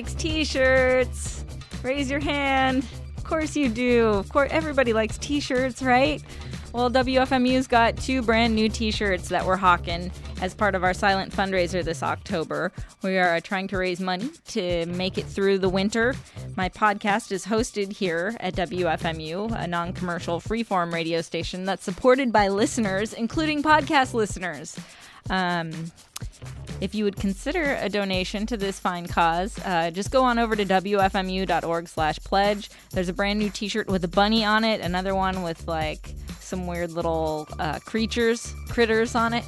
likes t-shirts? Raise your hand. Of course you do. Of course everybody likes t-shirts, right? Well, WFMU's got two brand new t shirts that we're hawking as part of our silent fundraiser this October. We are trying to raise money to make it through the winter. My podcast is hosted here at WFMU, a non commercial freeform radio station that's supported by listeners, including podcast listeners. Um, if you would consider a donation to this fine cause, uh, just go on over to wfmu.org slash pledge. There's a brand new t-shirt with a bunny on it, another one with like some weird little uh, creatures, critters on it.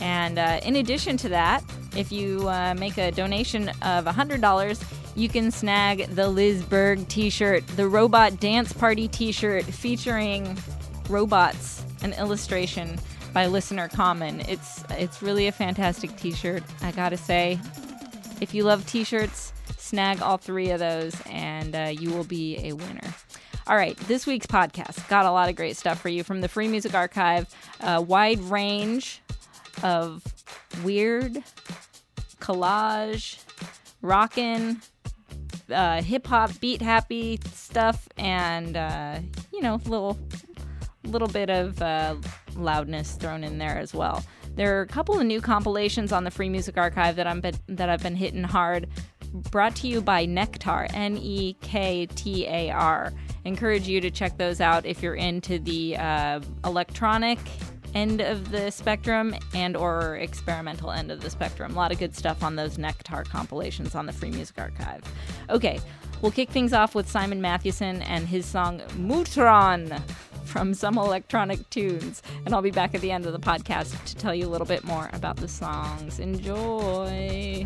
And uh, in addition to that, if you uh, make a donation of $100, you can snag the Liz Berg t shirt, the Robot Dance Party t shirt featuring robots, an illustration by Listener Common. It's, it's really a fantastic t shirt, I gotta say. If you love t shirts, snag all three of those and uh, you will be a winner. All right, this week's podcast got a lot of great stuff for you from the Free Music Archive, a wide range of weird, collage, rockin', uh, hip hop, beat happy stuff, and uh, you know, little little bit of uh, loudness thrown in there as well. There are a couple of new compilations on the Free Music Archive that I'm been, that I've been hitting hard. Brought to you by Nektar, N E K T A R encourage you to check those out if you're into the uh, electronic end of the spectrum and or experimental end of the spectrum. A lot of good stuff on those Nektar compilations on the Free Music Archive. Okay, We'll kick things off with Simon Mathewson and his song Mutron from some electronic tunes. And I'll be back at the end of the podcast to tell you a little bit more about the songs. Enjoy.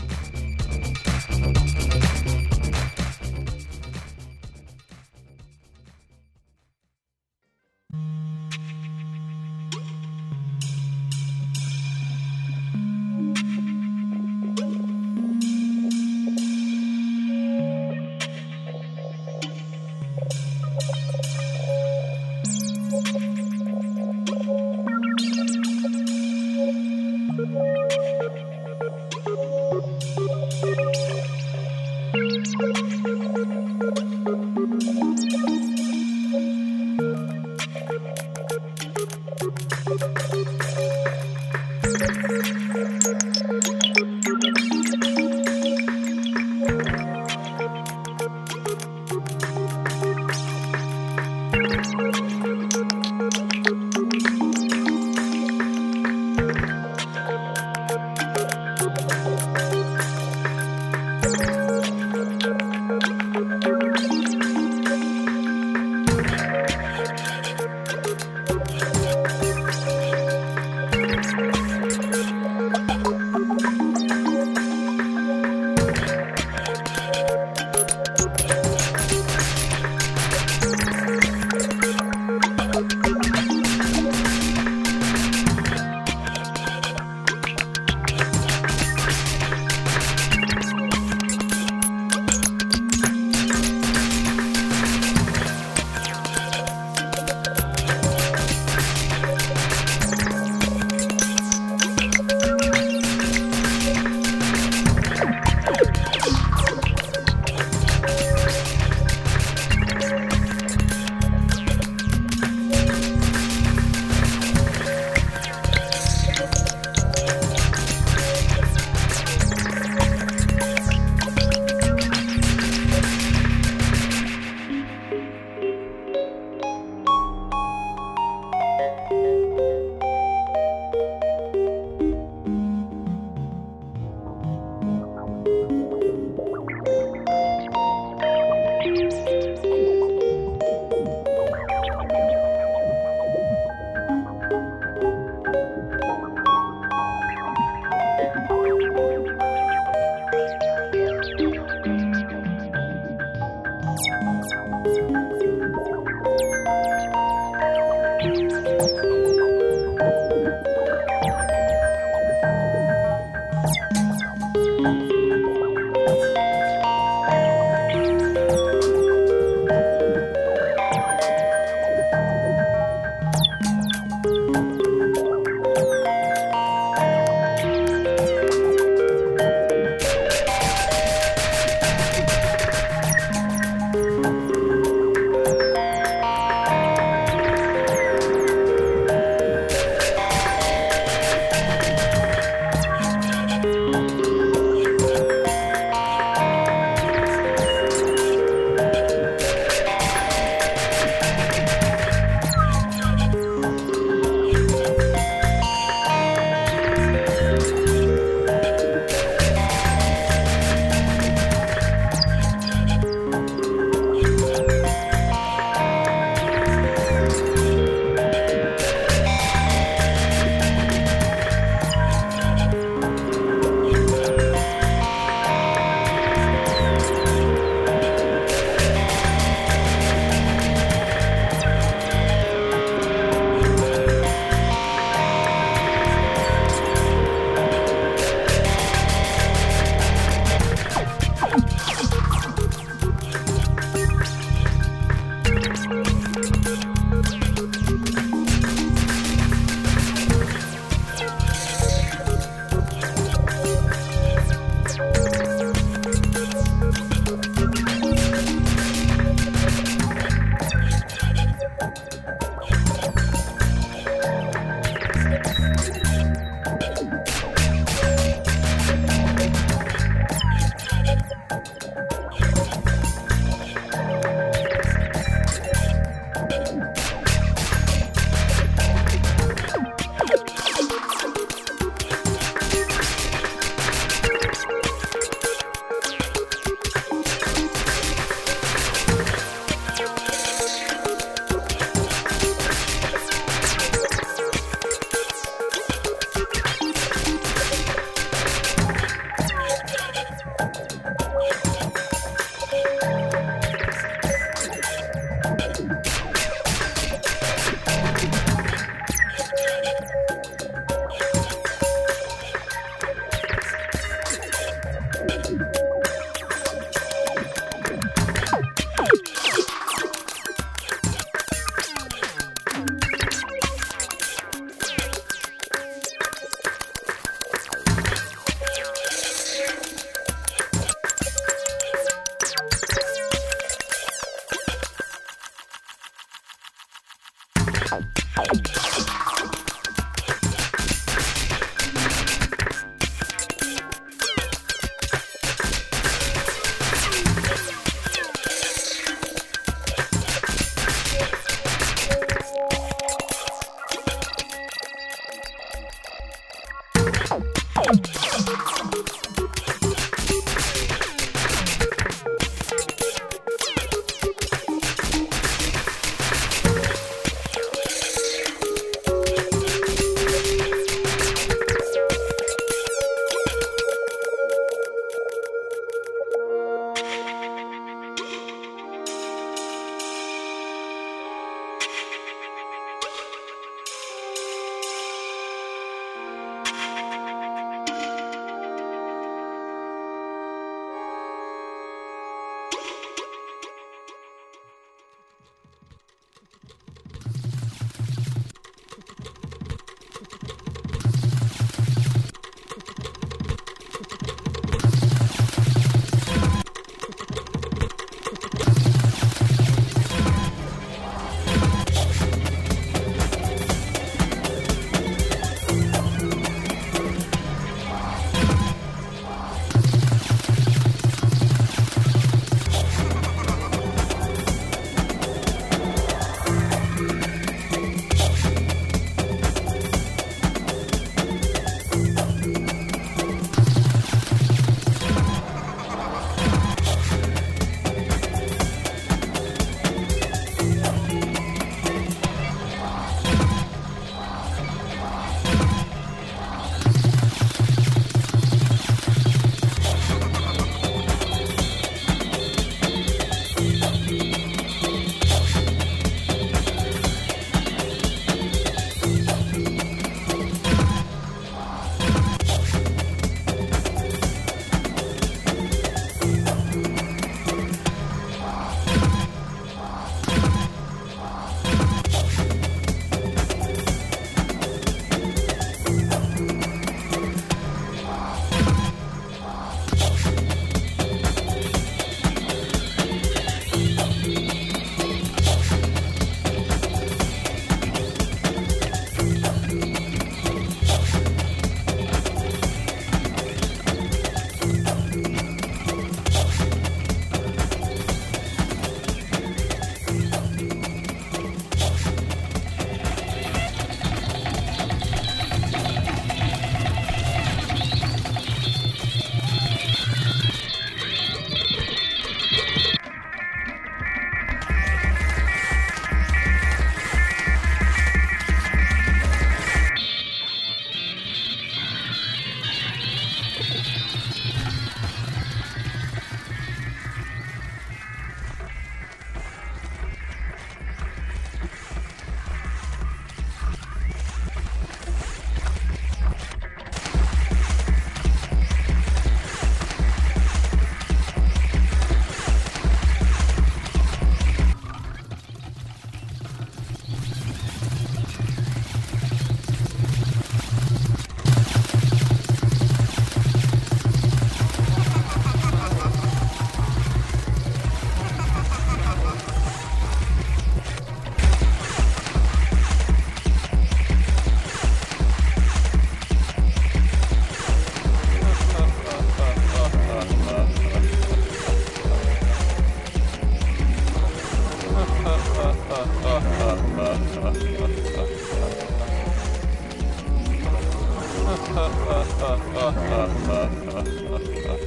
Stupid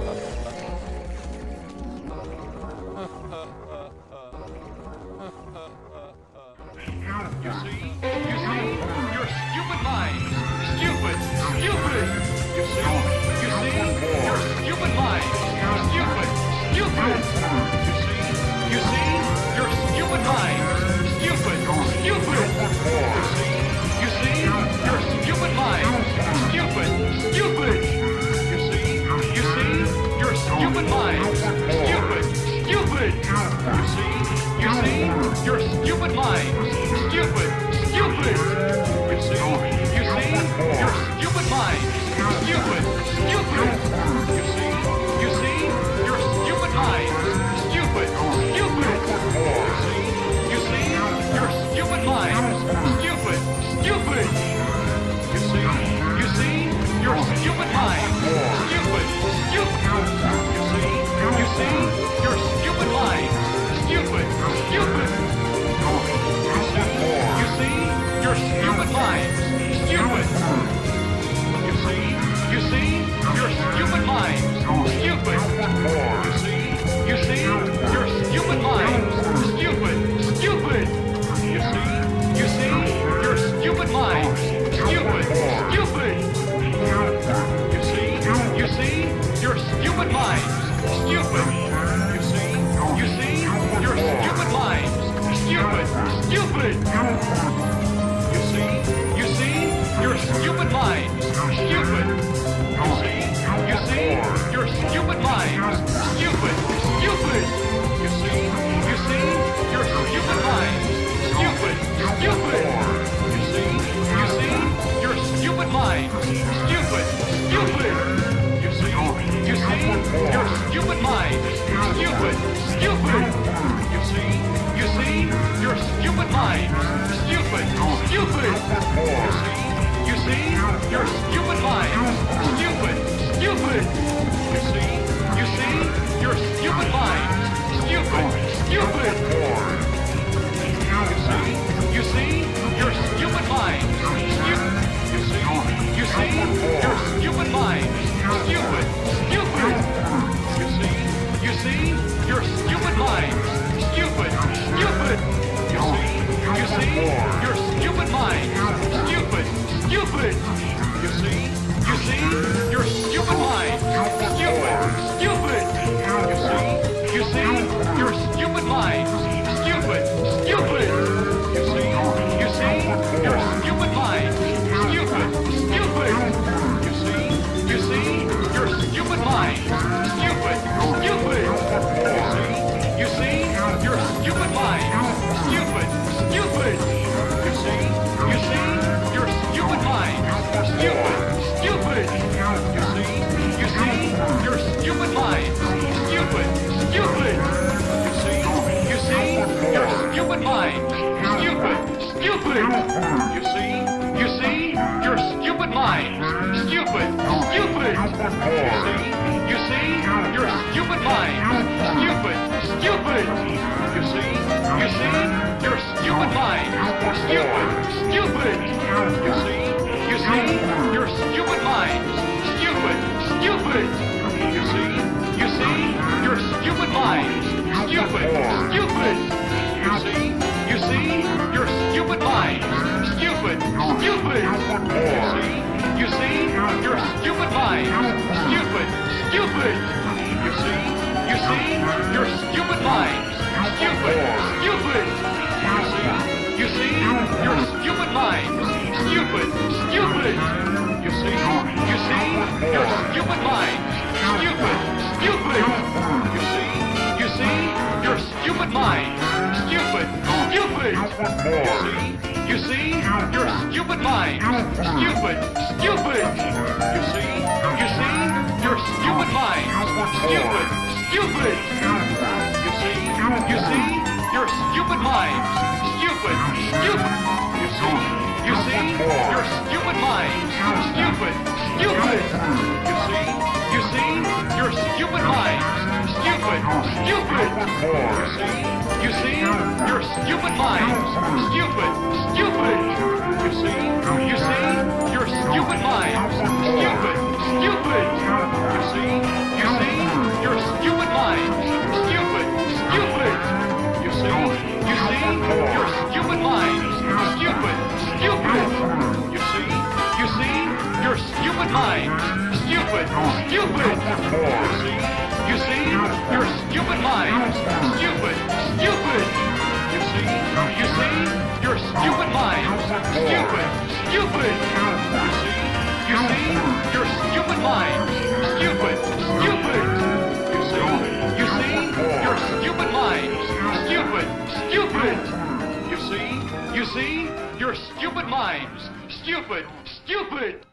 Stupid. You see? You see? Your stupid minds. Stupid. Stupid. You see? You see? Your stupid minds. Stupid. Stupid. You see? You see? Your stupid minds. Stupid. Stupid. You see? You see? Your stupid minds. Stupid. You see? You see? Your stupid. Stupid. Stupid. See? Your stupid minds. Stupid. Stupid. You see? You see? Your stupid mind. Stupid. Stupid. You see? You see? Your stupid minds. Stupid. Stupid. You see? You see? Your stupid minds. Stupid. Stupid. You see? You see? Your stupid minds. Stupid. Stupid. You see? You see? Your stupid minds. You see? You see? Your stupid minds. Stupid. Stupid. You see? You see? Your stupid minds. Stupid. Stupid. You see? You see? Your stupid minds. Stupid. Stupid. You see? You see? Your stupid minds. Stupid. Stupid. You see? You see? Your stupid minds. Stupid. Stupid. You see? You see? Your stupid minds. Stupid. Stupid. You see? You see? Your stupid minds. Stupid. Stupid. You see? You see? Your stupid minds. Stupid. Stupid. You see? You see? Your stupid minds. Stupid. Stupid. You see? You see? Your stupid minds. Stupid. Stupid. You see? You see? Your stupid minds. Stupid. Stupid. You see? See? Your stupid minds. Stupid. Stupid. You see? You see? Your stupid minds. Stupid. Stupid. You see? You see? Your stupid minds. Stupid. Stupid. You see? You see? Your stupid minds. Stupid. Stupid. You see? You see? Your stupid minds. Stupid. Stupid. You see? You see? Your stupid minds. Stupid. Stupid. You see? You see? Your stupid minds. Stupid. Stupid. You see? You see? Your stupid minds. Stupid. Stupid. You see? You see? Your stupid minds. Stupid. Stupid. You see? You see? Your stupid minds. Stupid. Stupid. You see? You see? Your stupid minds. Stupid! Stupid! You see? You see? Your stupid minds. Stupid! Stupid! You see? You see? Your stupid! Stupid! Stupid! You see? You see? Your stupid minds! Stupid! stupid.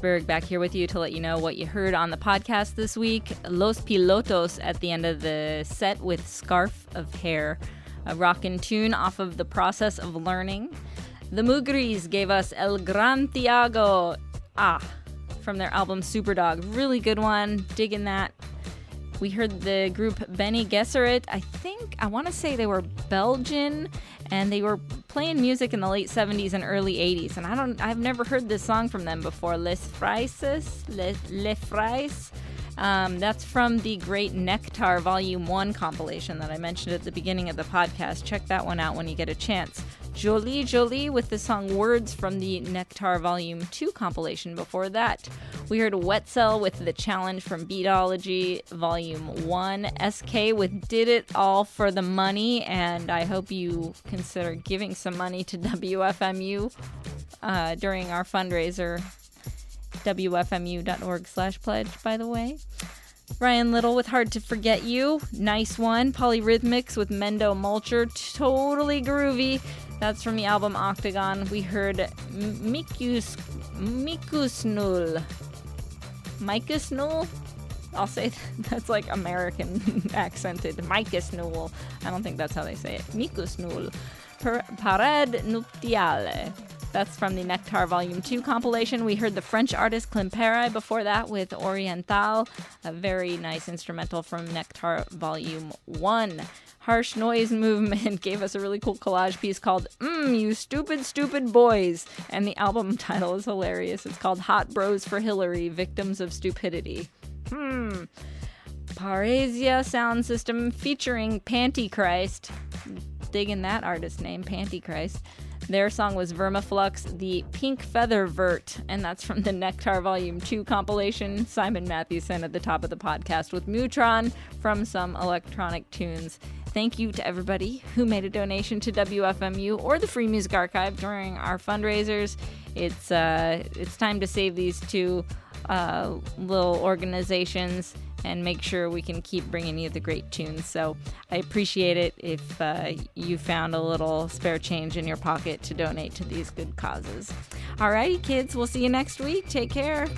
Back here with you to let you know what you heard on the podcast this week. Los Pilotos at the end of the set with Scarf of Hair, a rockin' tune off of the process of learning. The Mugris gave us El Gran Tiago, ah, from their album Superdog. Really good one, digging that. We heard the group Bene Gesserit. I think, I want to say they were Belgian and they were playing music in the late 70s and early 80s. And I don't, I've never heard this song from them before. Les Fraises, Les, Les Frais. Um, that's from the Great Nektar Volume 1 compilation that I mentioned at the beginning of the podcast. Check that one out when you get a chance. Jolie Jolie with the song Words from the Nektar Volume 2 compilation before that. We heard Wetzel with the challenge from Beatology Volume 1. SK with Did It All for the Money, and I hope you consider giving some money to WFMU uh, during our fundraiser. WFMU.org slash pledge, by the way. Ryan Little with Hard to Forget You. Nice one. Polyrhythmics with Mendo Mulcher. Totally groovy. That's from the album Octagon. We heard Mikus Mikusnul. Mikusnul? I'll say that's like American accented. Mikusnul. I don't think that's how they say it. Mikusnul. Pared Nuptiale. That's from the Nektar Volume 2 compilation. We heard the French artist Klimperei before that with Oriental, a very nice instrumental from Nektar Volume 1. Harsh Noise Movement gave us a really cool collage piece called Mmm, You Stupid, Stupid Boys. And the album title is hilarious. It's called Hot Bros for Hillary Victims of Stupidity. Hmm. Parasia Sound System featuring Panty Christ. Digging that artist name, Panty Christ. Their song was Vermiflux, the Pink Feather Vert, and that's from the Nektar Volume 2 compilation. Simon Mathewson at the top of the podcast with Mutron from some electronic tunes. Thank you to everybody who made a donation to WFMU or the Free Music Archive during our fundraisers. It's uh, it's time to save these two uh, little organizations and make sure we can keep bringing you the great tunes. So I appreciate it if uh, you found a little spare change in your pocket to donate to these good causes. Alrighty, kids, we'll see you next week. Take care.